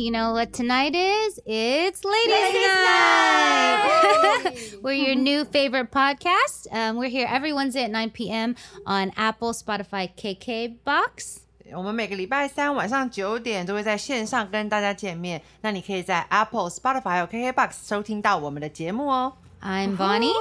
everyone. Do you know what tonight is? It's Ladies, Night. we're your new favorite podcast. Um, we're here every Wednesday at 9 p.m. on Apple, Spotify, KK Box. 我们每个礼拜三晚上九点都会在线上跟大家见面。那你可以在 Apple、Spotify 还有 KKBox 收听到我们的节目哦。 I'm Bonnie.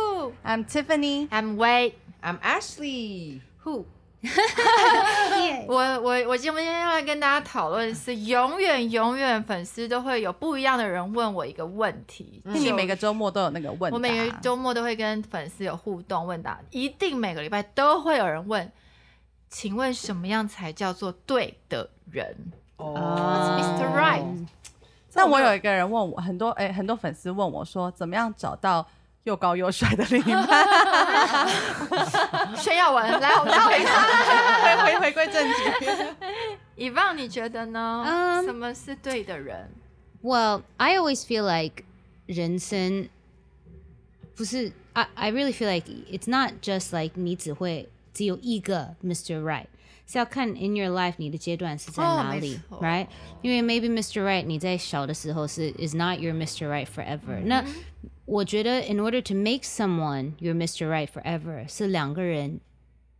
I'm Tiffany. I'm Wait。 I'm Ashley。 Who？ 我我我今天要来跟大家讨论是，永远永远粉丝都会有不一样的人问我一个问题，你就每个周末都有那个问答，我每个周末都会跟粉丝有互动问答，一定每个礼拜都会有人问，请问什么样才叫做对的人哦？Mr. Right。那我有一个人问我，很多哎、很多粉丝问我说，怎么样找到又高又帅的另一半？炫耀文，来，我们来回答。回回回归正题。以望你觉得呢？嗯什么是对的人？ Well, I always feel like 人生不是 I I really feel like it's not just like 你只会只有一个 Mr. Right，是要看 in your life 你的阶段是在哦哪里、没错 right？因为 maybe Mr. Right 你在小的时候是 is not your Mr. Right forever、那 我觉得 in order to make someone your Mr. Right forever 是两个人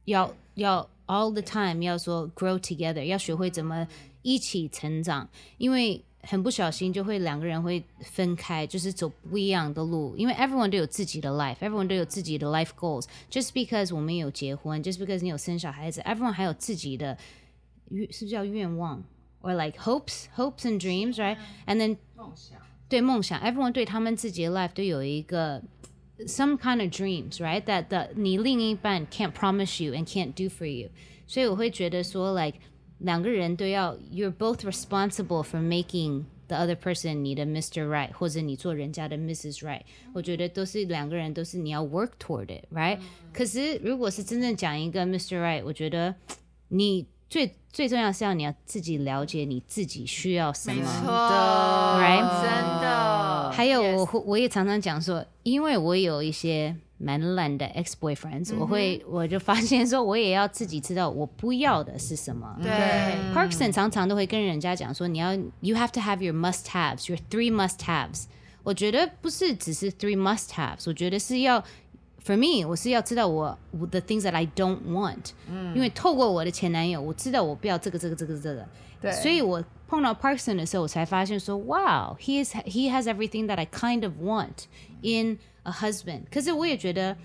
要要 all the time 要说 grow together，要学会怎么一起成长，因为很不小心就会两个人会分开，就是走不一样的路。因为 everyone 都有自己的 life，everyone 都有自己的 life goals。Just because 我们有结婚，just because 你有生小孩子，everyone 还有自己的愿，是不是叫愿望？or like hopes, hopes and dreams, right? And then 对梦想，everyone 对他们自己的 life 都有一个 some kind of dreams, right? That the 你另一半 can't promise you and can't do for you. 所以我会觉得说，like 两个人都要，you're both responsible for making the other person 你的 Mr. Right，或者你做人家的 Mrs. Right。我觉得都是两个人都是你要 work toward it，right？、可是如果是真正讲一个 Mr. Right，我觉得你 最最重要是要你要自己了解你自己需要什么。没错 Right？真的。还有我会我也常常讲说，因为我有一些蛮烂的 ex boyfriends，、我会我就发现说，我也要自己知道我不要的是什么。对 Parkson 常常都会跟人家讲说，你要 you have to have your must haves, your three must haves。我觉得不是只是 three must haves，我觉得是要 for me，我是要知道我我 the things that I don't want。因为透过我的前男友，我知道我不要这个这个这个这个。对所以我碰到 Parkson 的时候，我才发现说，Wow，he is he has everything that I kind of want in a husband。可是我也觉得，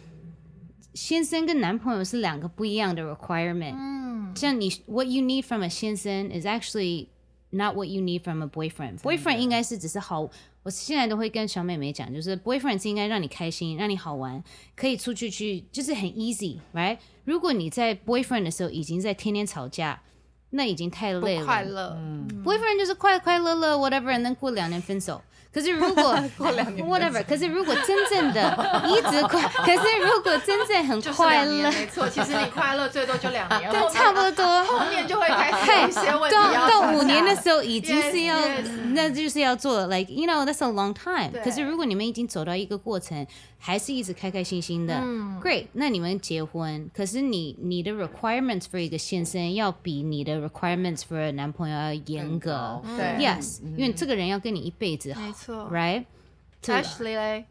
先生跟男朋友是两个不一样的 requirement。嗯，像你 what you need from a 先生 is actually not what you need from a boyfriend。boyfriend 应该是只是好。 我现在都会跟小妹妹讲，就是 boyfriend 是应该让你开心，让你好玩，可以出去去，就是很 easy，right？如果你在 boyfriend 的时候已经在天天吵架，那已经太累了。不快乐，boyfriend 就是快快乐乐 whatever，能过两年分手。可是如果 whatever，可是如果真正的 一直快，可是如果真正很快乐。没错。其实你快乐最多就两年，对，差不多。后面就会开始一些问题到到五年的时候已经是要 yes 那就是要做，like you know that's a long time。可是如果你们已经走到一个过程，还是一直开开心心的、g r e a t 那你们结婚，可是你你的 requirements for 一个先生要比你的 requirements for 男朋友要严格。对。Yes，因为这个人要跟你一辈子没错。，right？这个 Ashley 嘞，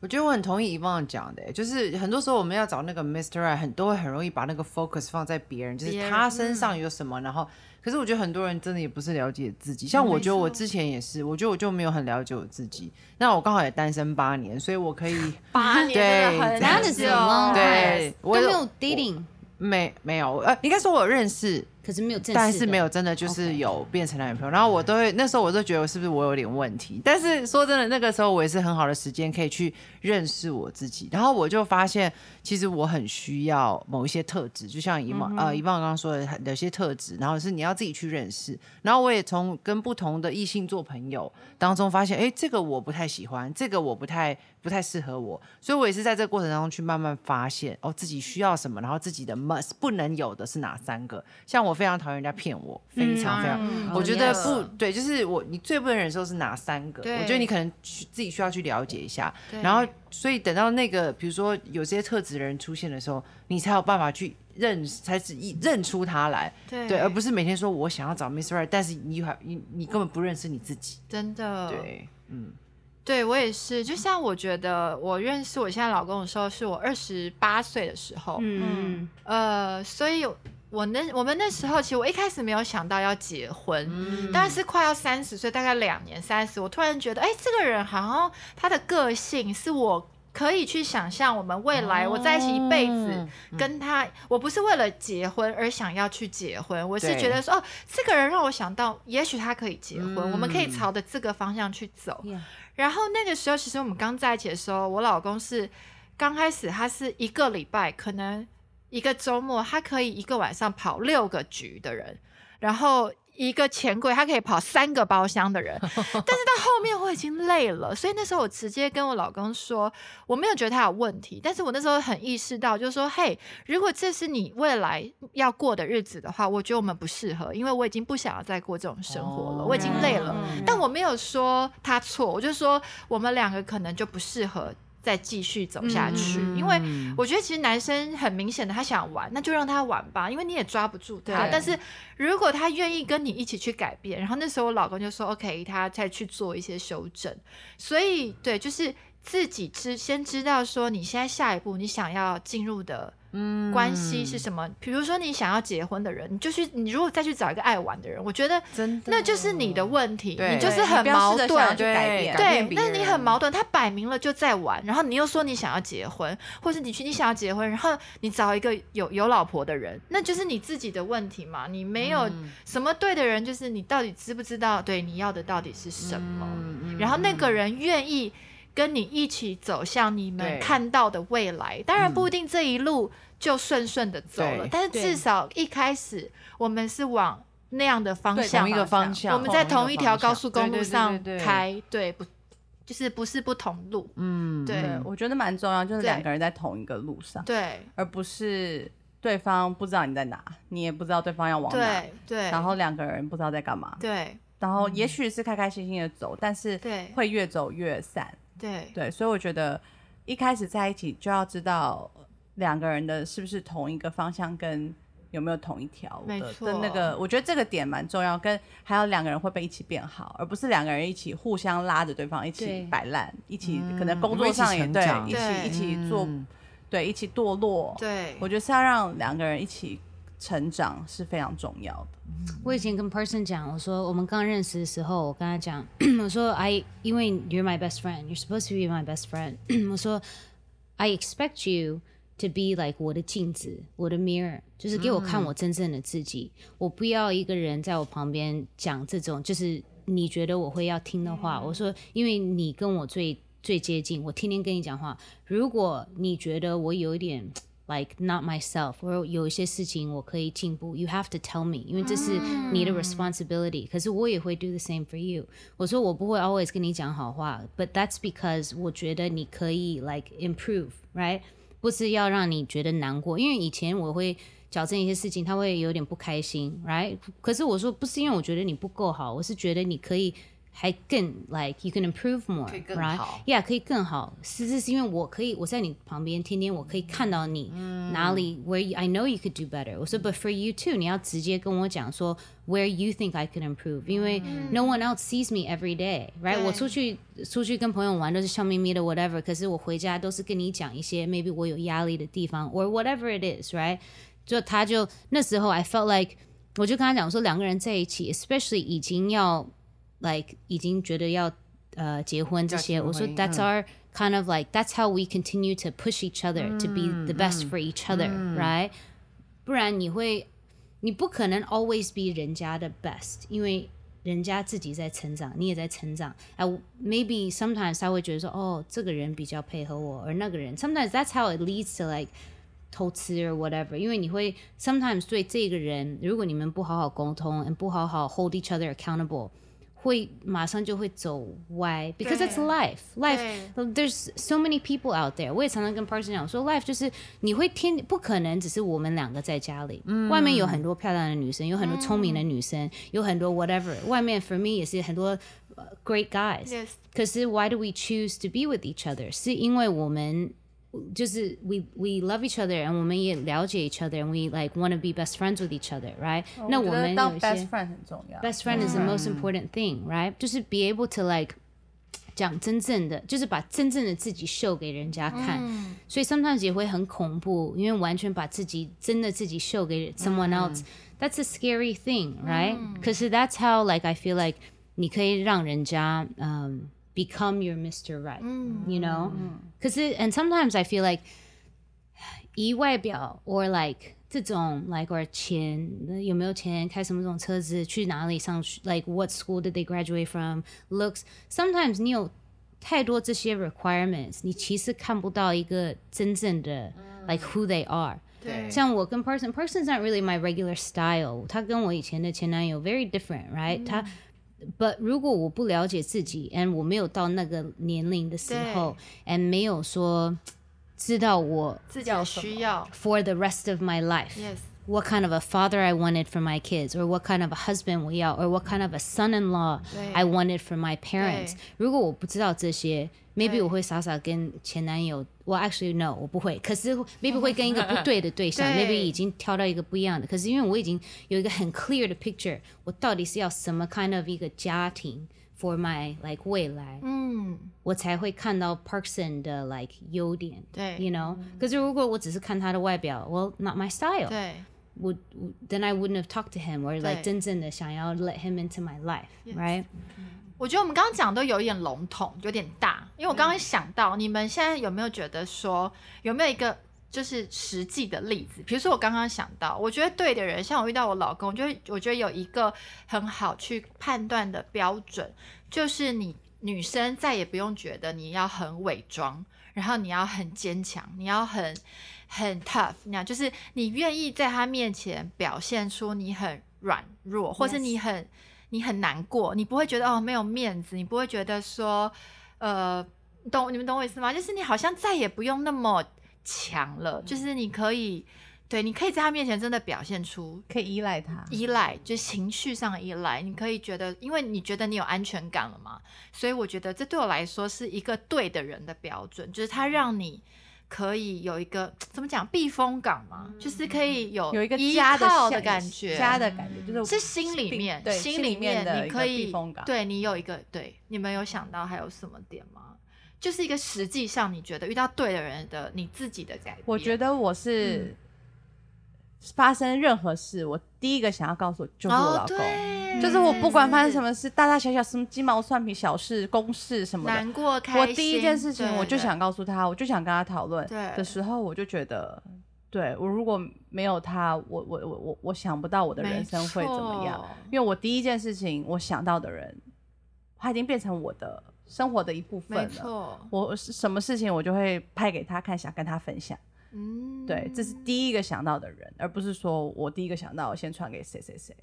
我觉得我很同意遗忘讲的，就是很多时候我们要找那个 Mr. Right，很多会很容易把那个 focus 放在别人，就是他身上有什么，然后可是我觉得很多人真的也不是了解自己，像我觉得我之前也是，我觉得我就没有很了解我自己。那我刚好也单身八年，所以我可以 八年真的很对 is 久。对我有没有 dating，没没有。呃，应该说我有认识，可是没有正式，但是没有真的就是有变成男女朋友。然后我都会那时候我都觉得是不是我有点问题，但是说真的，那个时候我也是很好的时间可以去认识我自己。然后我就发现，其实我很需要某一些特质，就像遗忘、呃遗忘刚刚说的有些特质，然后是你要自己去认识。然后我也从跟不同的异性做朋友当中发现，哎，这个我不太喜欢，这个我不太不太适合我，所以我也是在这个过程当中去慢慢发现哦自己需要什么，然后自己的 must 不能有的是哪三个。像我非常讨厌人家骗我，非常非常，嗯我觉得不的对，就是我你最不能忍受是哪三个？我觉得你可能去自己需要去了解一下，然后所以等到那个比如说有些特质的人出现的时候，你才有办法去认才是一认出他来，对对，而不是每天说我想要找 Miss Right，但是你还你你根本不认识你自己，真的，对，嗯，对我也是。就像我觉得我认识我现在老公的时候，是我二十八岁的时候，嗯，呃，所以我那我们那时候其实我一开始没有想到要结婚，嗯但是快要三十岁，大概两年三十，我突然觉得，哎，这个人好像他的个性是我。可以去想象，我们未来我在一起一辈子，哦跟他，我不是为了结婚而想要去结婚，我是觉得说，哦，这个人让我想到，也许他可以结婚，嗯。我们可以朝着这个方向去走。然后那个时候，其实我们刚在一起的时候，我老公是刚开始，他是一个礼拜可能一个周末，他可以一个晚上跑六个局的人，然后一个钱柜他可以跑三个包厢的人。但是到后面我已经累了，所以那时候我直接跟我老公说，我没有觉得他有问题，但是我那时候很意识到，就是说，嘿，如果这是你未来要过的日子的话，我觉得我们不适合，因为我已经不想要再过这种生活了，哦我已经累了。嗯但我没有说他错，我就说我们两个可能就不适合再继续走下去，嗯因为我觉得其实男生很明显的他想玩，那就让他玩吧，因为你也抓不住他。但是如果他愿意跟你一起去改变，然后那时候我老公就说 OK，他再去做一些修正。所以对，就是自己知先知道说你现在下一步你想要进入的。关系是什么？比如说你想要结婚的人，你就去，你如果再去找一个爱玩的人，我觉得真的。那就是你的问题，你就是很矛盾。对。那你很矛盾，他摆明了就在玩，然后你又说你想要结婚，或是你去你想要结婚，然后你找一个有有老婆的人，那就是你自己的问题嘛。你没有嗯。什么对的人，就是你到底知不知道对你要的到底是什么，嗯然后那个人愿意跟你一起走向你们看到的未来。当然不一定这一路就顺顺的走了对，但是至少一开始我们是往那样的方向同一个方向，我们在同一条高速公路上开，对，不就是不是不同路，嗯，对。对，我觉得蛮重要，就是两个人在同一个路上，对。而不是对方不知道你在哪，你也不知道对方要往哪，对对，然后两个人不知道在干嘛，对。然后也许是开开心心的走，但是对。会越走越散。对对，所以我觉得一开始在一起就要知道两个人的是不是同一个方向，跟有没有同一条的没错的那个，我觉得这个点蛮重要。跟还有两个人会不会一起变好，而不是两个人一起互相拉着对方一起摆烂，一起嗯可能工作上也对，一起一起做，嗯对，一起堕落。对，我觉得是要让两个人一起成长是非常重要的。我以前跟 person 讲，我说我们刚认识的时候，我跟他讲，我说 I 因为 you're my best friend, you're supposed to be my best friend。我说 I expect you to be like 我的镜子，我的 mirror，就是给我看我真正的自己。我不要一个人在我旁边讲这种，就是你觉得我会要听的话。我说，因为你跟我最最接近，我天天跟你讲话。如果你觉得我有一点 like not myself，或有一些事情我可以进步，you have to tell me，因为这是你的 responsibility。可是我也会 do the same for you。我说我不会 always 跟你讲好话，but that's because 我觉得你可以 like improve，right？不是要让你觉得难过，因为以前我会矫正一些事情，他会有点不开心，right？可是我说不是因为我觉得你不够好，我是觉得你可以 还更 like you can improve more，可以更 right？好 Yeah，可以更好。是是是因为我可以我在你旁边，天天我可以看到你、哪里 where you, I know you could do better。我说 But for you too，你要直接跟我讲说 where you think I could improve，因为 no one else sees me every day，right？对我出去出去跟朋友玩都是笑眯眯的 whatever，可是我回家都是跟你讲一些 maybe 我有压力的地方，or whatever it is，right？就他就那时候 I felt like 我就跟他讲说两个人在一起，especially 已经要 like 已经觉得要呃结婚这些，要结我说婚 that's our kind of like that's how we continue to push each other to be the best for each other, right？不然你会你不可能 always be 人家的 best，因为人家自己在成长，你也在成长。哎，maybe sometimes 他会觉得说，哦，这个人比较配合我，而那个人 sometimes that's how it leads to like 偷吃 or whatever，因为你会 sometimes 对这个人，如果你们不好好沟通，不好好 hold each other accountable， 会马上就会走歪，because 对 it's life. Life 对 there's so many people out there。我也常常跟 person 讲说，life 就是你会天不可能只是我们两个在家里，外面有很多漂亮的女生，有很多聪明的女生，有很多 whatever。外面 for me 也是很多、呃 great guys。 yes，可是 why do we choose to be with each other？是因为我们 就是 we we love each other，and 我们也了解 each other，and we like want to be best friends with each other，right？、那我哦我觉得当们有一 best 些 friend 很重要。 best friend is the most important thing，right？就是 be able to like 讲真正的，就是把真正的自己秀给人家看。所以 sometimes 也会很恐怖，因为完全把自己真的自己秀给 someone else、That's a scary thing, right? 可是 that's how like I feel like 你可以让人家嗯、 become your Mr. Right，、you know？可是 and sometimes I feel like 以外表 or like 这种 like or 钱有没有钱，开什么种车子，去哪里上学，like what school did they graduate from, looks. Sometimes 你有太多这些 requirements，你其实看不到一个真正的 like who they are。对像我跟 person person's not really my regular style，他跟我以前的前男友 very different，right？、他 But 如果我不了解自己，and 我没有到那个年龄的时候，and 没有说知道我自己需要 for the rest of my life。，yes， what kind of a father I wanted for my kids, or what kind of a husband 我要，or what kind of a son-in-law 对 I wanted for my parents 对。如果我不知道这些对，maybe 我会傻傻跟前男友，我 actually no 我不会，可是 maybe 会跟一个不对的对象对，maybe 已经挑到一个不一样的，可是因为我已经有一个很 clear 的 picture，我到底是要什么 kind of 一个家庭 for my like 未来，嗯，我才会看到 person 的 like 优点。对 You know，可是如果我只是看他的外表，well not my style。对 Would then I wouldn't have talked to him or like 真正的想要 let him into my life, right? 我觉得我们刚刚讲都有一点笼统，有点大，因为我刚刚想到，你们现在有没有觉得说，有没有一个就是实际的例子？比如说我刚刚想到，我觉得对的人，像我遇到我老公，就是我觉得有一个很好去判断的标准，就是你女生再也不用觉得你要很伪装，然后你要很坚强，你要很很 tough，那样就是你愿意在他面前表现出你很软弱，或是你很你很难过，你不会觉得哦没有面子，你不会觉得说呃懂你们懂我意思吗？就是你好像再也不用那么强了，就是你可以对，你可以在他面前真的表现出可以依赖他。依赖，就情绪上依赖，你可以觉得，因为你觉得你有安全感了嘛，所以我觉得这对我来说是一个对的人的标准，就是他让你可以有一个 怎么讲避风港嘛，就是可以有有一个依家的像靠的感觉，家的感觉就是是心里面，对心里里面的一个你可以避风港。对你有一个对，你们有想到还有什么点吗？就是一个实际上你觉得遇到对的人的你自己的改变，我觉得我嗯是发生任何事，我第一个想要告诉就是我哦老公。对，就是我不管发生什么么事，大大小小什么鸡毛蒜皮小事、公事什么的，难过开心，我第一件事情我就想告诉他，我就想跟他讨论对的时候，我就觉得，对我如果没有他，我我我我我想不到我的人生会怎么样，因为我第一件事情我想到的人，他已经变成我的生活的一部分了。我是什么事情我就会拍给他看，想跟他分享。嗯，对，这是第一个想到的人，而不是说我第一个想到我先传给谁谁谁。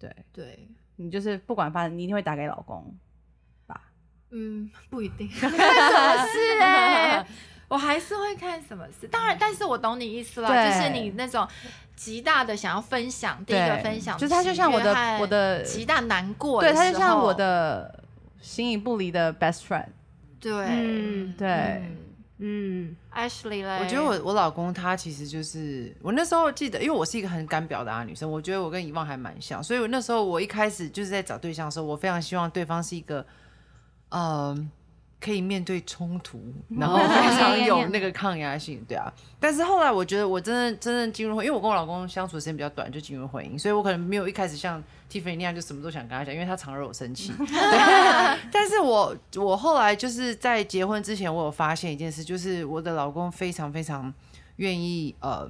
对。对，你就是不管发生，你一定会打给老公。吧？嗯，不一定。看 什么事哎、我还是会看什么事。当然，但是我懂你意思了，就是你那种极大的想要分享，第一个分享，就是他就像我的我的极大难过对，他就像我，的形影不离的 best friend。对，嗯对，嗯嗯，Ashley 嘞，我觉得我我老公他其实就是我那时候记得，因为我是一个很敢表达的女生，我觉得我跟遗忘还蛮像，所以我那时候我一开始就是在找对象的时候，我非常希望对方是一个，嗯、可以面对冲突，然后非常有那个抗压性，对啊。但是后来我觉得我真的真正进入婚，因为我跟我老公相处的时间比较短，就进入婚姻，所以我可能没有一开始像 Tiffany 那样就什么都想跟他讲，因为他常惹我生气。但是我我后来就是在结婚之前，我有发现一件事，就是我的老公非常非常愿意呃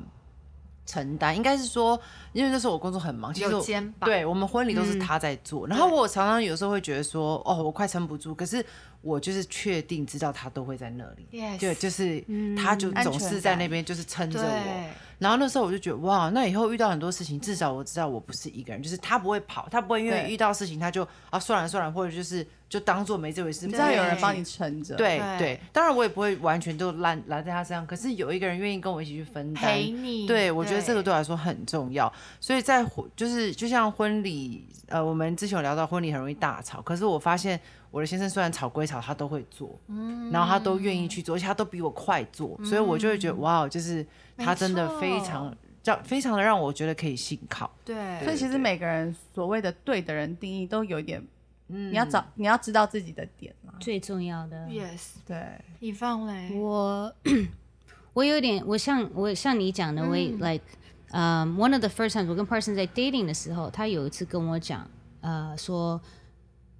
承担，应该是说，因为那时候我工作很忙，其实对我们婚礼都是嗯他在做，然后我常常有时候会觉得说，哦，我快撑不住，可是我就是确定知道他都会在那里。，yes，对，就是他就总是在那边就是撑着我，然后那时候我就觉得哇，那以后遇到很多事情，至少我知道我不是一个人，就是他不会跑，他不会因为遇到事情他就啊算了算了，或者就是就当做没这回事，你知道有人帮你撑着，对对。对，当然我也不会完全都烂揽在他身上，可是有一个人愿意跟我一起去分担，陪你，对我觉得这个对我来说很重要。所以在婚就是就像婚礼，呃，我们之前有聊到婚礼很容易大吵，可是我发现我的先生虽然吵归吵，他都会做，嗯。然后他都愿意去做，而且他都比我快做，所以我就会觉得哇，就是他真的非常叫非常的让我觉得可以信靠。对，所以其实每个人所谓的对的人定义都有一点，你要找你要知道自己的点嘛。最重要的。yes，对，以放嘞，我 我有点，我像我像你讲的，我也 like，嗯、um, one of the first times 我跟 Person 在 dating 的时候，他有一次跟我讲，呃，说，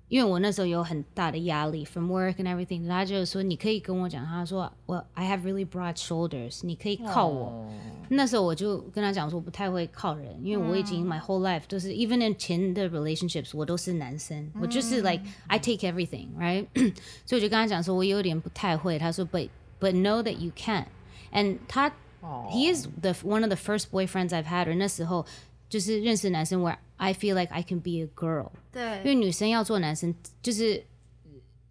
因为我那时候有很大的压力 from work and everything，他就说你可以跟我讲，他说我 I have really broad shoulders，你可以靠我。那时候我就跟他讲说，我不太会靠人，因为我已经 my whole life 都是 even in 前的 relationships 我都是男生，我就是 like I take everything，right？所以我就跟他讲说，我有点不太会。他说，but but know that you can。and 他、he is the one of the first boyfriends I've had，而那时候 就是认识男生，where I feel like I can be a girl，因为对，女生要做男生就是。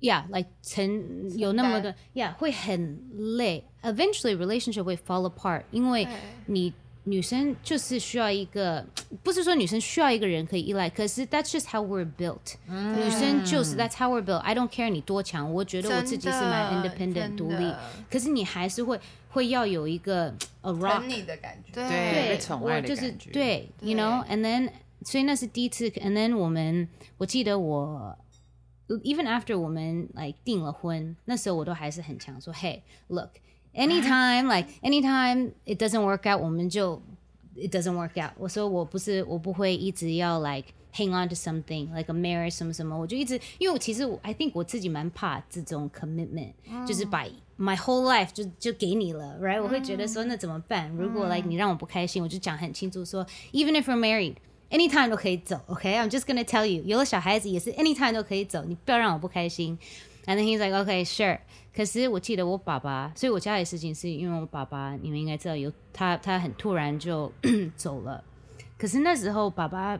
Yeah, like 成有那么的，Yeah 会很累，eventually relationship 会 fall apart，因为你 女生就是需要一个，不是说女生需要一个人可以依赖，可是 that's just how we're built，、女生就是 that's how we're built。I don't care 你多强，我觉得我自己是蛮真的 independent 真独立的，可是你还是会会要有一个 a rock 你的感觉。对对被宠爱的我就是感觉对，you know，and then 所以那是第一次，and then 我们我记得我 even after 我们 like 订了婚，那时候我都还是很强说，Hey look anytime like anytime it doesn't work out，我们就 it doesn't work out。我说我不是我不会一直要 like hang on to something like a marriage 什么什么，我就一直因为我其实我 I think 我自己蛮怕这种 commitment，、就是把 my whole life 就就给你了，right？、我会觉得说那怎么办？如果 like 你让我不开心，我就讲很清楚说，even if we're married。Anytime 都可以走，OK？I'm、just gonna tell you，有了小孩子也是 anytime 都可以走，你不要让我不开心。And then he's like, okay, sure. 可是我记得我爸爸，所以我家里事情是因为我爸爸，你们应该知道有他，他很突然就 走了。可是那时候爸爸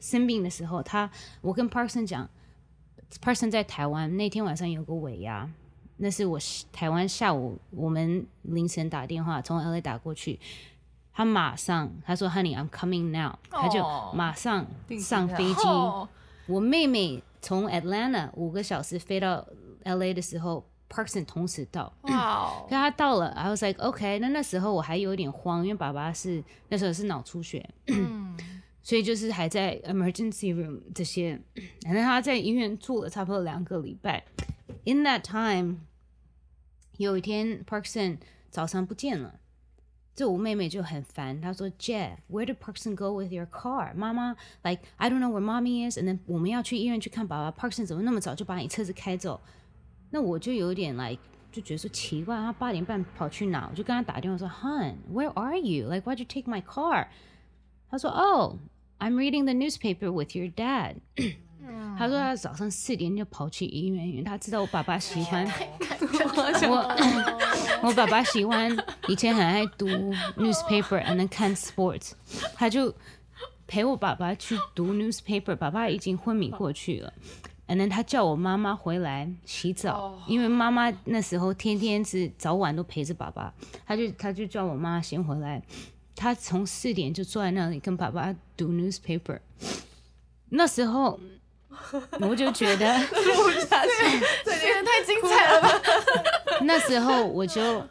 生病的时候，他我跟 Parson 讲，Parson 在台湾那天晚上有个尾牙，那是我台湾下午我们凌晨打电话从 LA 打过去，他马上他说 Honey I'm coming now，他就哦马上上飞机。哦我妹妹从 Atlanta 五个小时飞到 LA 的时候，Parkson 同时到。哇可他到了，I was like OK。那那时候我还有点慌，因为爸爸是那时候是脑出血，嗯，所以就是还在 emergency room 这些。然后他在医院住了差不多两个礼拜。In that time，有一天 Parkson 早上不见了。就我妹妹就很烦，她说：“Jet，where did Parkson go with your car？” 妈妈，like I don't know where mommy is。and then 我们要去医院去看爸爸，Parkson 怎么那么早就把你车子开走？那我就有点 like 就觉得说奇怪，他八点半跑去哪？我就跟他打电话说：“Hun，where are you？Like why'd you take my car？” 他说：“Oh，I'm reading the newspaper with your dad。”他说他早上四点就跑去医院，因为他知道我爸爸喜欢我，我爸爸喜欢以前很爱读 newspaper and then 看 sports，他就陪我爸爸去读 newspaper，爸爸已经昏迷过去了。And then 他叫我妈妈回来洗澡，因为妈妈那时候天天是早晚都陪着爸爸，他就他就叫我妈先回来。他从四点就坐在那里跟爸爸读 newspaper，那时候 我就觉得，这个太精彩了吧！那时候我就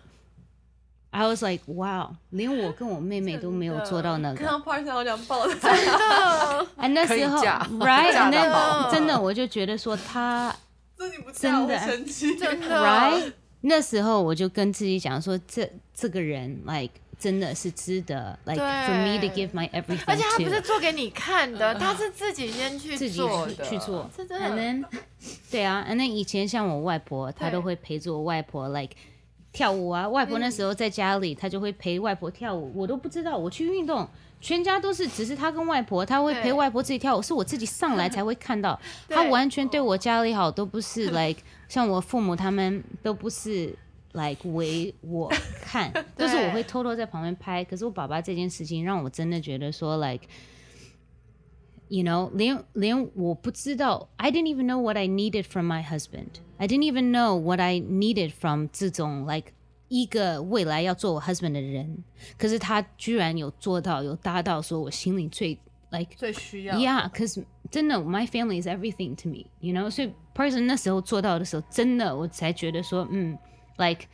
，I was like wow，连我跟我妹妹都没有做到那个。看到 Parson 好想抱他，哎，那时候，right，嫁 and 真的我就觉得说他这你不真的真的，right，那时候我就跟自己讲说，这这个人，like 真的是值得，like for me to give my everything 而且他不是做给你看的，他是自己先去自己做的，去去做，and 对啊，and then 以前像我外婆，她都会陪着我外婆，like 跳舞啊。外婆那时候在家里，她就会陪外婆跳舞，我都不知道。我去运动，全家都是，只是她跟外婆，她会陪外婆自己跳舞，是我自己上来才会看到。对她完全对我家里好，都不是 like 像我父母他们都不是 like 为我看，都是我会偷偷在旁边拍。可是我爸爸这件事情让我真的觉得说 like you know 连连我不知道 I didn't even know what I needed from my husband I didn't even know what I needed from 这种 like 一个未来要做我 husband 的人，可是他居然有做到，有达到，说我心里最 like 最需要 Yeah, because 真的，my family is everything to me, you know. 所以 person 那时候做到的时候，真的我才觉得说，嗯，like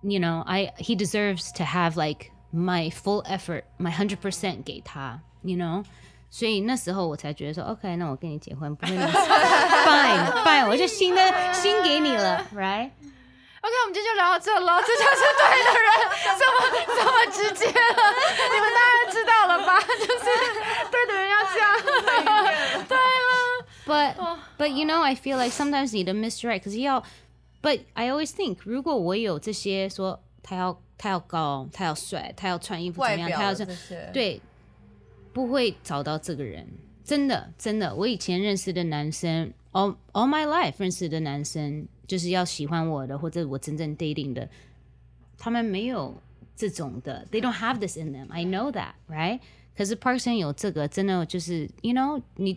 you know, I he deserves to have like my full effort, my hundred percent 给他，you know。 所以那时候我才觉得说，OK，那我跟你结婚，不会那么 fine fine，我就新的新给你了，right？OK，我们今天就聊到这了，这就是对的人，这么这么直接了，你们当然知道了吧？就是对的人要这样，对啊，But but you know, I feel like sometimes 你的 misdirect，可是要，but I always think，如果我有这些说他要他要高，他要帅，他要穿衣服怎么样，他要这的这些，对，不会找到这个人。真的，真的，我以前认识的男生，all all my life 认识的男生，就是要喜欢我的，或者我真正 dating 的，他们没有这种的，they don't have this in them. I know that, right? 可是 Parkson 有这个，真的就是，you know，你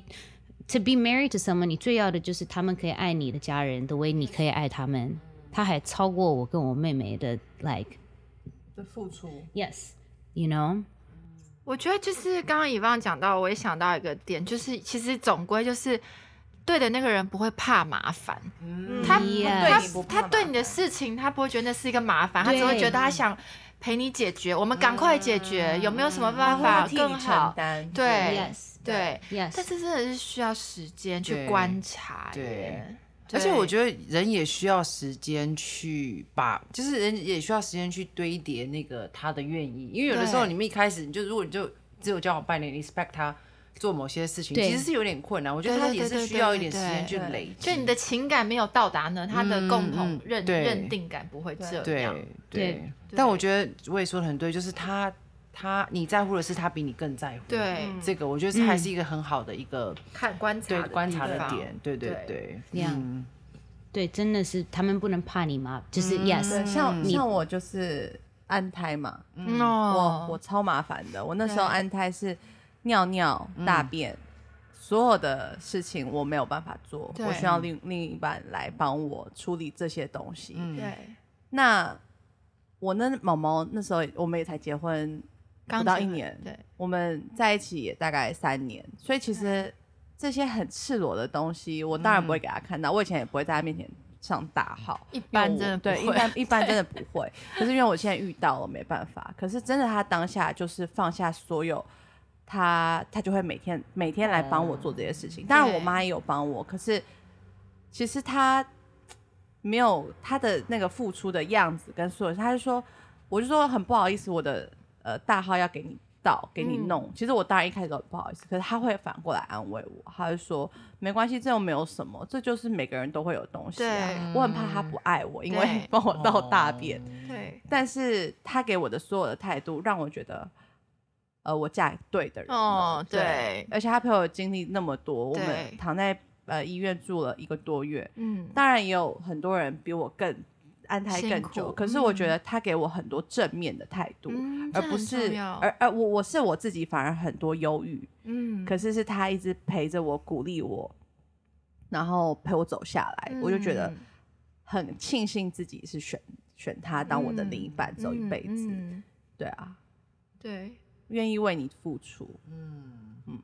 to be married to someone，你最要的就是他们可以爱你的家人，the way 你可以爱他们，他还超过我跟我妹妹的，like 的付出，yes，you know。我觉得就是刚刚以旺讲到，我也想到一个点，就是其实总归就是对的那个人不会怕麻烦，嗯他怕他对你的事情，他不会觉得那是一个麻烦，他只会对觉得他想陪你解决，我们赶快解决，有没有什么他办法更好对 Yes，对 Yes 但是真的是需要时间去对观察对耶。而且我得觉得人也需要时间去把，就是人也需要时间去堆叠那个他的愿意，因为有的时候你们一开始你就如果你就只有交往半年你，expect 他做某些事情，其实是有点困难。我觉得他也是需要一点时间去累积。就你的情感没有到达呢，他的共同嗯认对认定感不会这对样。对对但我觉得我也说的很对，就是他他你在乎的是他比你更在乎。对这个我觉得这还是一个很好的一个看观察观察的点。对对对嗯对，真的是他们不能怕你嘛，就是、对，yes，你像像我就是安胎嘛，嗯我哦，我超麻烦的。我那时候安胎是尿尿、大便，所有的事情我没有办法做，我需要另另一半来帮我处理这些东西。嗯对，那我那毛毛那时候我们也才结婚刚不到一年，对，我们在一起也大概三年，所以其实这些很赤裸的东西，我当然不会给他看到。我以前也不会在他面前上大号，一般真的不对，一般 一般真的不会。可是因为我现在遇到了，没办法。可是真的，他当下就是放下所有，他他就会每天每天来帮我做这些事情。当然，我妈也有帮我，可是其实他没有他的那个付出的样子跟所有，他就说，我就说很不好意思，我的呃大号要给你倒，给你嗯。弄。其实我当然一开始都很不好意思，可是他会反过来安慰我，他就说没关系，这又没有什么，这就是每个人都会有东西、啊对。我很怕他不爱我，因为 帮我倒大便。对，但是他给我的所有的态度，让我觉得，呃，我嫁给对的人哦对而且他陪我经历那么多，我们躺在呃医院住了一个多月，嗯，当然也有很多人比我更安胎更久，可是我觉嗯。得他给我很多正面的态度，嗯而不是而而我我是我自己反而很多忧郁，嗯，可是是他一直陪着我，鼓励我，然后陪我走下来，我就觉得嗯。很庆幸自己是选选他当我的另一半，走一嗯辈子，嗯。对啊，对，愿意为你付出，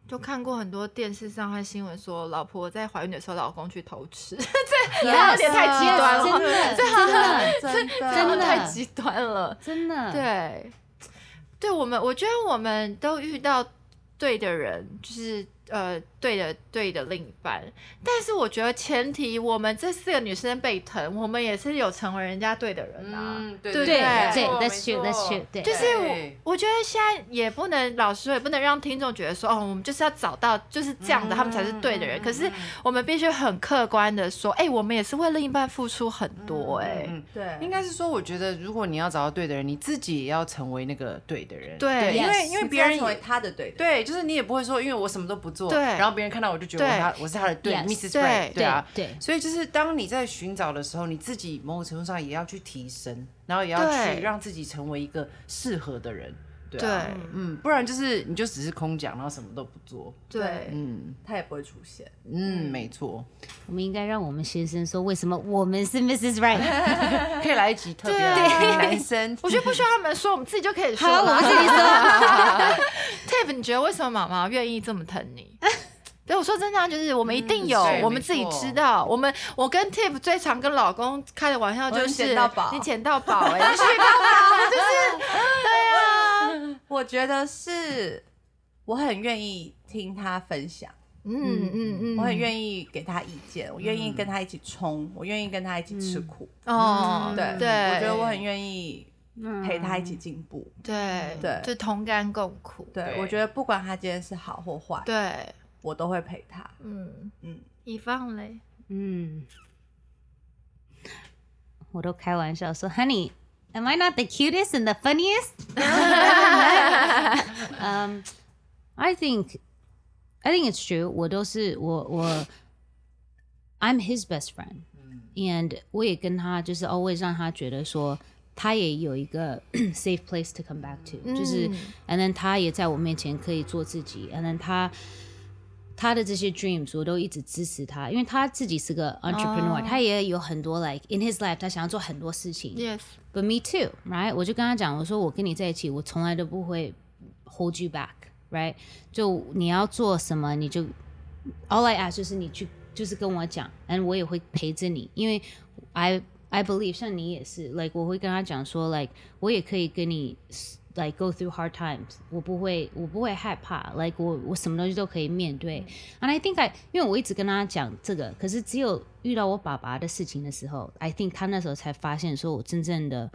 就看过很多电视上和新闻说，老婆在怀孕的时候，老公去偷吃，这也有点太极端了真的，真的，真的这真的太极端了。真的，对，对我们，我觉得我们都遇到对的人，就是呃对的对的另一半。但是我觉得前提，我们这四个女生被疼，我们也是有成为人家对的人啊。嗯，对对对，That's true, That's true，对，就是我，我觉得现在也不能，老师也不能让听众觉得说，哦，我们就是要找到就是这样的，他们才是对的人。可是我们必须很客观的说，哎、我们也是为另一半付出很多、哎、嗯对，应该是说，我觉得如果你要找到对的人，你自己也要成为那个对的人。对因为因为别人成为他的对的，对，就是你也不会说，因为我什么都不做，对然后别人看到我就觉得我对他我是他的对 Mrs. 对 Right，对啊。对，所以就是当你在寻找的时候，你自己某种程度上也要去提升，然后也要去让自己成为一个适合的人。对啊对嗯，不然就是你就只是空讲，然后什么都不做。对，嗯他也不会出现。嗯，没错，我们应该让我们先生说为什么我们是 Mrs. Right。可以来一集特别对啊来宾男生，我觉得不需要他们说，我们自己就可以说好，我们自己说。Tiff，你觉得为什么妈妈愿意这么疼你？对，我说真的、啊，就是我们一定有，我们自己知道。我们我跟 Tiff 最常跟老公开的玩笑就我是捡到宝你捡到宝哎、你捡到宝，就是对啊，我觉得是，我很愿意听他分享，嗯嗯嗯，我很愿意给他意见，我愿意跟他一起冲，我愿意跟他一起吃苦。哦，对，对，我觉得我很愿意陪他一起进步。对对。就同甘共苦，对，我觉得不管他今天是好或坏，对，我都会陪他。嗯，嗯，以放嘞，嗯，我都开玩笑说，Honey, am I not the cutest and the funniest? um, I think, I think it's true. 我都是我我，I'm his best friend, and 我也跟他就是 always 让他觉得说。他也有一个 safe place to come back to，、就是嗯，and then 他也在我面前可以做自己，and then 他他的这些 dreams 我都一直支持他，因为他自己是个 entrepreneur，、哦他也有很多 like in his life 他想要做很多事情 Yes， But me too, right？我就跟他讲，我说我跟你在一起，我从来都不会 hold you back, right？就你要做什么，你就 all I ask 就是你去，就是跟我讲，and 我也会陪着你，因为 I I believe 像你也是，like 我会跟他讲说，like 我也可以跟你 like go through hard times，我不会我不会害怕，like 我我什么东西都可以面对。And I think I 因为我一直跟他讲这个，可是只有遇到我爸爸的事情的时候，I think 他那时候才发现说我真正的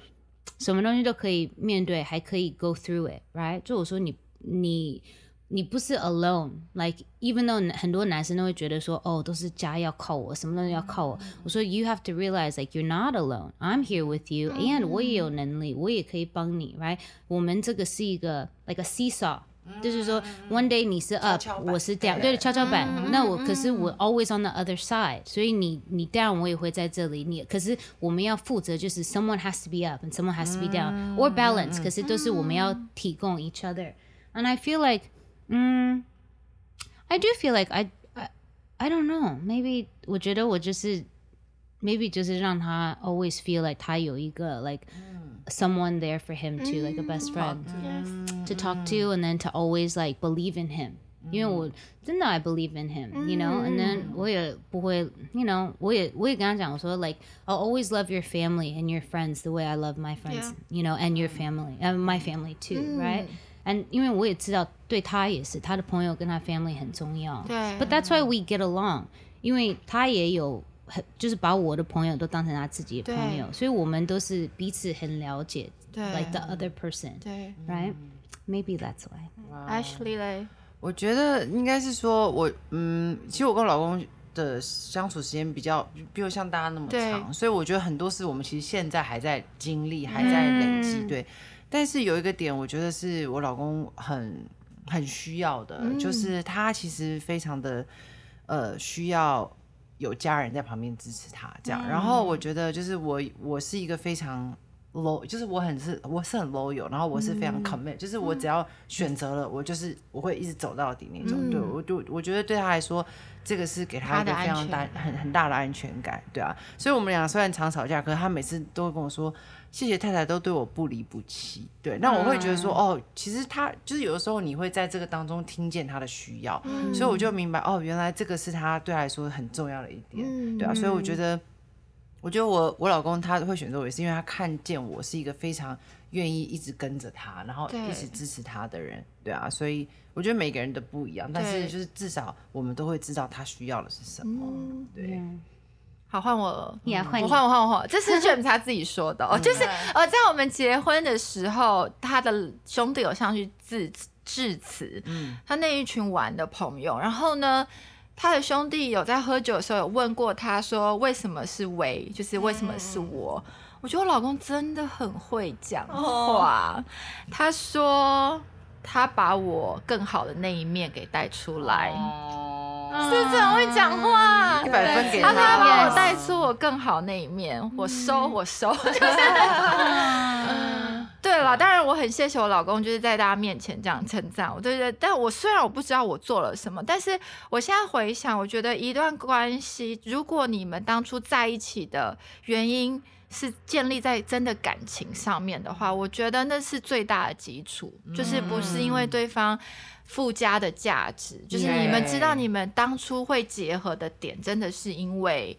什么东西都可以面对，还可以 go through it，right？就我说你你你不是 alone，like even though 很多男生都会觉得说哦都是家要靠我，什么东西要靠我，我说 you have to realize like you're not alone，I'm here with you，and 我也有能力，我也可以帮你，right？我们这个是一个 like a seesaw。就是说，one day 你是 up，跷板我是 down，对对，跷跷板。那我可是我 always on the other side，所以你你 down 我也会在这里。你可是我们要负责，就是 someone has to be up and someone has to be down or balance，可是都是我们要提供 each other。And I feel like， 嗯，I do feel like I I I don't know maybe 我觉得我就是 maybe 就是让他 always feel like 他有一个 like someone there for him too like a best friend。 Yes， to talk to and then to always like believe in him. 因为我真的 I believe in him, you know, and then 我也不会，you know，我也我也跟他讲，我说 like I'll always love your family and your friends the way I love my friends, Yeah. you know, and your family, and my family too, right? And 因为我也知道对他也是，他的朋友跟他 family 很重要。对 But that's why we get along，因为他也有很就是把我的朋友都当成他自己的朋友，所以我们都是彼此很了解对，like the other person。对 right? Maybe that's why.，Ashley 嘞，我觉得应该是说我，嗯，其实我跟我老公的相处时间比较，比如像大家那么长，所以我觉得很多事我们其实现在还在经历，还在累积，嗯对。但是有一个点，我觉得是我老公很很需要的，嗯就是他其实非常的呃需要有家人在旁边支持他这样。然后我觉得就是我我是一个非常 low，就是我很是我是很 loyal，然后我是非常 commit，、就是我只要选择了，我就是我会一直走到底那种。对我就我觉得对他来说，这个是给他一个非常大很很大的安全感，对啊。所以我们俩虽然常吵架，可是他每次都会跟我说。谢谢太太都对我不离不弃，对，那我会觉得说，哦，其实他就是有的时候你会在这个当中听见他的需要，所以我就明白，哦，原来这个是他对他来说很重要的一点，嗯对啊，所以我觉得，我觉得我我老公他会选择我，也是因为他看见我是一个非常愿意一直跟着他，然后一直支持他的人，对啊，所以我觉得每个人都不一样，但是就是至少我们都会知道他需要的是什么，嗯对，好，换我。了。Yeah，换你。我换我换我换。我，这是 James 他自己说的哦，就是呃，在我们结婚的时候，他的兄弟有上去致致辞，嗯。他那一群玩的朋友，然后呢，他的兄弟有在喝酒的时候有问过他说，为什么是唯，就是为什么是我？我觉得我老公真的很会讲话，他说他把我更好的那一面给带出来。是不是很会讲话？一百分给他说他把我带出我更好那一面，我收我收，就 是对了，当然我很谢谢我老公，就是在大家面前这样称赞我，对对。但我虽然我不知道我做了什么，但是我现在回想，我觉得一段关系，如果你们当初在一起的原因是建立在真的感情上面的话，我觉得那是最大的基础，就是不是因为对方附加的价值，就是你们知道你们当初会结合的点，真的是因为。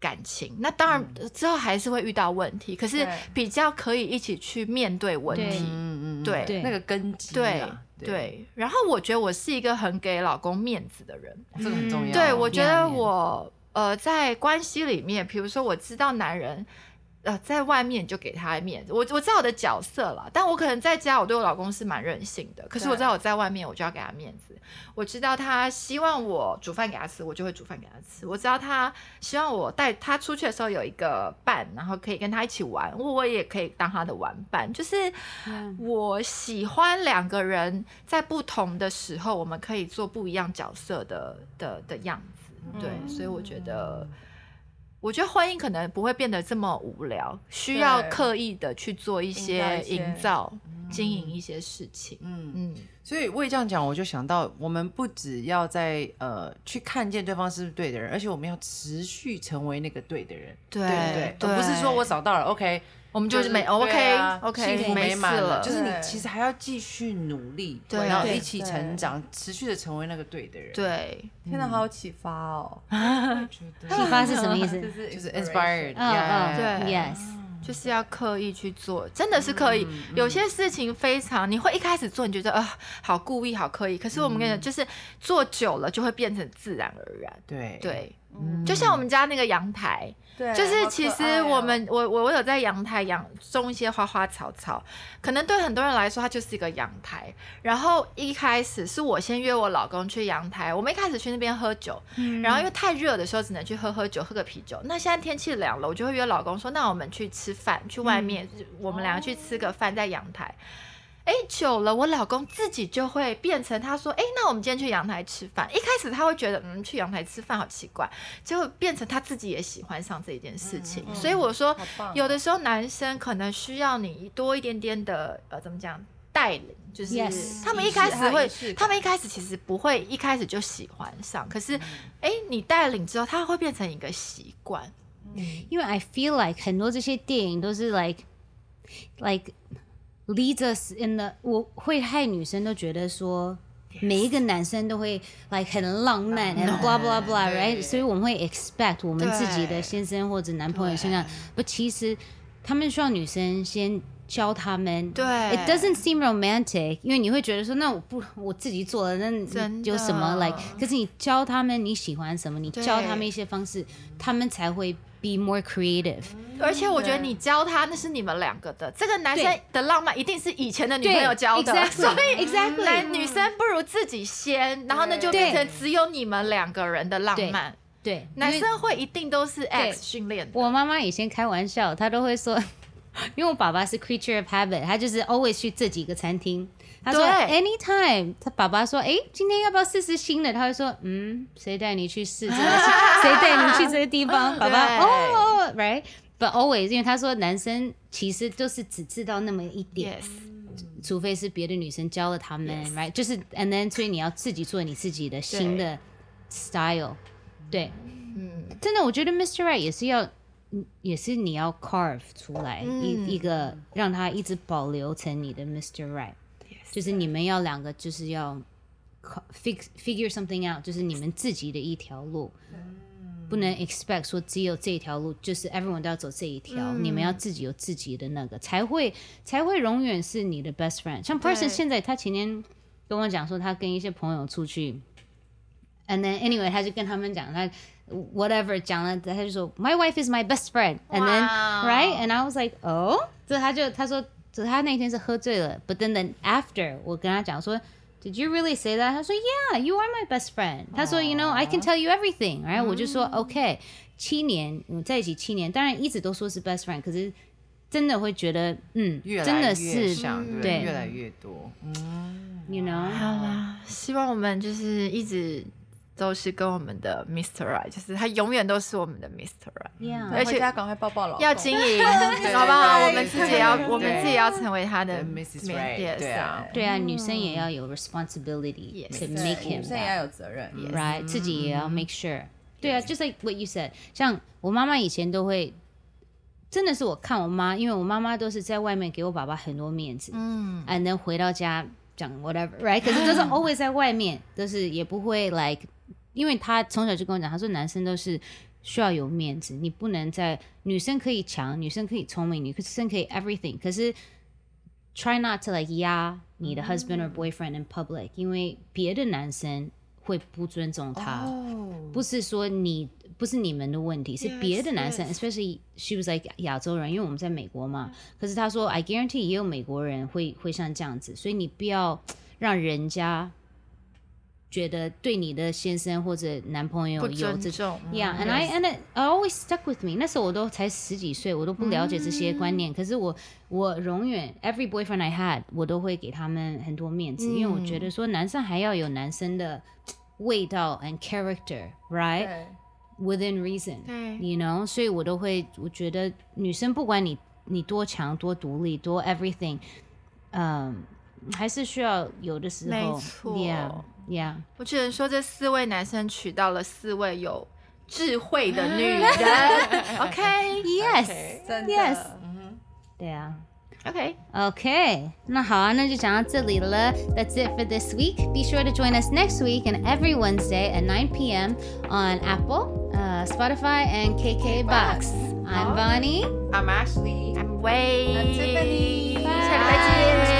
感情，那当然之后还是会遇到问题，可是比较可以一起去面对问题。嗯嗯，对对那个根基对啊，对，然后我觉得我是一个很给老公面子的人。这个很重要。对，我觉得我呃在关系里面，比如说我知道男人。呃，在外面就给他面子，我我知道我的角色了，但我可能在家我对我老公是蛮任性的，可是我知道我在外面我就要给他面子。我知道他希望我煮饭给他吃，我就会煮饭给他吃。我知道他希望我带他出去的时候有一个伴，然后可以跟他一起玩，我我也可以当他的玩伴。就是我喜欢两个人在不同的时候，我们可以做不一样角色的的的样子。对，嗯所以我觉得。我觉得婚姻可能不会变得这么无聊，需要刻意的去做一些营造经营一些事情。嗯，嗯，所以我也这样讲，我就想到，我们不只要在呃去看见对方是不是对的人，而且我们要持续成为那个对的人，对对不对？而不是说我找到了，OK，我们就是没 OK 啊 OK 幸福美满了，就是你其实还要继续努力，对对然后一起成长，持续的成为那个对的人。，对，天哪，好有启发哦！启发是什么意思？就是就是 inspiration inspired，嗯嗯对，yes，就是要刻意去做，真的是刻意。有些事情非常，你会一开始做，你觉得啊、好故意，好刻意。可是我们跟你讲，就是做久了就会变成自然而然。对，对，嗯就像我们家那个阳台，对，就是其实我们、我我我有在阳台养种一些花花草草，可能对很多人来说它就是一个阳台。然后一开始是我先约我老公去阳台，我们一开始去那边喝酒，然后因为太热的时候只能去喝喝酒，喝个啤酒。那现在天气凉了，我就会约老公说，那我们去吃饭，去外面，我们两个去吃个饭在阳台。哎，久了，我老公自己就会变成他说，哎，那我们今天去阳台吃饭。一开始他会觉得，嗯，去阳台吃饭好奇怪，结果变成他自己也喜欢上这一件事情。嗯所以我说有的时候男生可能需要你多一点点的，呃，怎么讲？带领就是 Yes 他们一开始会他们一开始其实不会一开始就喜欢上，可嗯是，哎，你带领之后，他会变成一个习惯。因为 I feel like 很多这些电影都是 like like leads us in the 我会害女生都觉得说。每一个男生都会 like 很浪漫，and blah blah blah，right？所以我们会 expect 我们自己的先生或者男朋友身上，不，其实他们需要女生先教他们。对 It doesn't seem romantic，因为你会觉得说，那我不我自己做了，那有什么 like？可是你教他们你喜欢什么，你教他们一些方式，他们才会 be more creative。而且我觉得你教他，那是你们两个的。这个男生的浪漫一定是以前的女朋友教的，exactly，所以 exactly 男女生不如自己先，然后呢就变成只有你们两个人的浪漫。对，男生会一定都是 X 训练的。我妈妈以前开玩笑，她都会说，因为我爸爸是 creature of habit，他就是 always 去这几个餐厅。他说 anytime，他爸爸说，哎，今天要不要试试新的？他会说，嗯，谁带你去试这个？谁带你去这个地方？爸爸，对哦，right。But always，因为他说男生其实都是只知道那么一点 Yes，除非是别的女生教了他们 right？就是 and then 所以你要自己做你自己的新的 style，对，嗯，真的，我觉得 Mr. Right 也是要，嗯也是你要 carve 出来、嗯一一个让他一直保留成你的 Mr. Right，就是你们要两个就是要 fix figure something out，就是你们自己的一条路。不能 expect 说只有这一条路，就是 everyone 都要走这一条，你们要自己有自己的那个，才会才会永远是你的 best friend。像 Person 对现在他前天跟我讲说，他跟一些朋友出去，and then anyway 他就跟他们讲他 whatever 讲了，他就说 My wife is my best friend，and then 哇 right and I was like oh，这他就他说，这他那天是喝醉了，but then then after 我跟他讲说。Did you really say that？他说，Yeah, you are my best friend。他说，You know, I can tell you everything。然后我就说，OK，七年，我们在一起七年，当然一直都说是 best friend，可是真的会觉得，嗯，越来真的越是像，对不对对，越来越多。嗯，，You know，好啦，希望我们就是一直都是跟我们的 Mr. Right，就是他永远都是我们的 Mr. Right。Yeah，而且回家赶快抱抱老公。要经营，好不好？我们自己也要，我们自己要成为他的 Mrs. Miss- Right，对啊对啊，女生也要有 responsibility to make him 生也要有责任。right，自己也要 make sure。对啊，就是 what you said。像我妈妈以前都会，真的是我看我妈，因为我妈妈都是在外面给我爸爸很多面子，嗯，and then 回到家讲 whatever，right？可是都是 always 在外面，就是也不会 like，因为他从小就跟我讲，他说男生都是需要有面子，你不能在女生可以强，女生可以聪明，女生可以 everything，可是 try not to like 压你的 husband or boyfriend in public，因为别的男生会不尊重他。哦，不是说你不是你们的问题，是别的男生 yes. especially she was like 亚洲人，因为我们在美国嘛。可是他说 I guarantee 也有美国人会会像这样子，所以你不要让人家觉得对你的先生或者男朋友有这尊重。Yeah, and I and it always stuck with me. 那时候我都才十几岁，我都不了解这些观念。可是我我永远 every boyfriend I had，我都会给他们很多面子，因为我觉得说男生还要有男生的味道 and character，right？对 within reason，对，you know，所以我都会，我觉得女生不管你你多强、多独立、多 everything，嗯，还是需要有的时没候错，yeah，yeah，我只能说，这四位男生娶到了四位有智慧的女人。OK yes，真的 Yes 对啊。 OK， Okay，那好啊，那就讲到这里了。That's it for this week. Be sure to join us next week and every Wednesday at 9 p.m. on Apple, uh, Spotify, and KKBox. I'm Bonnie. I'm Ashley。I'm Wei，I'm Tiffany 下礼拜见。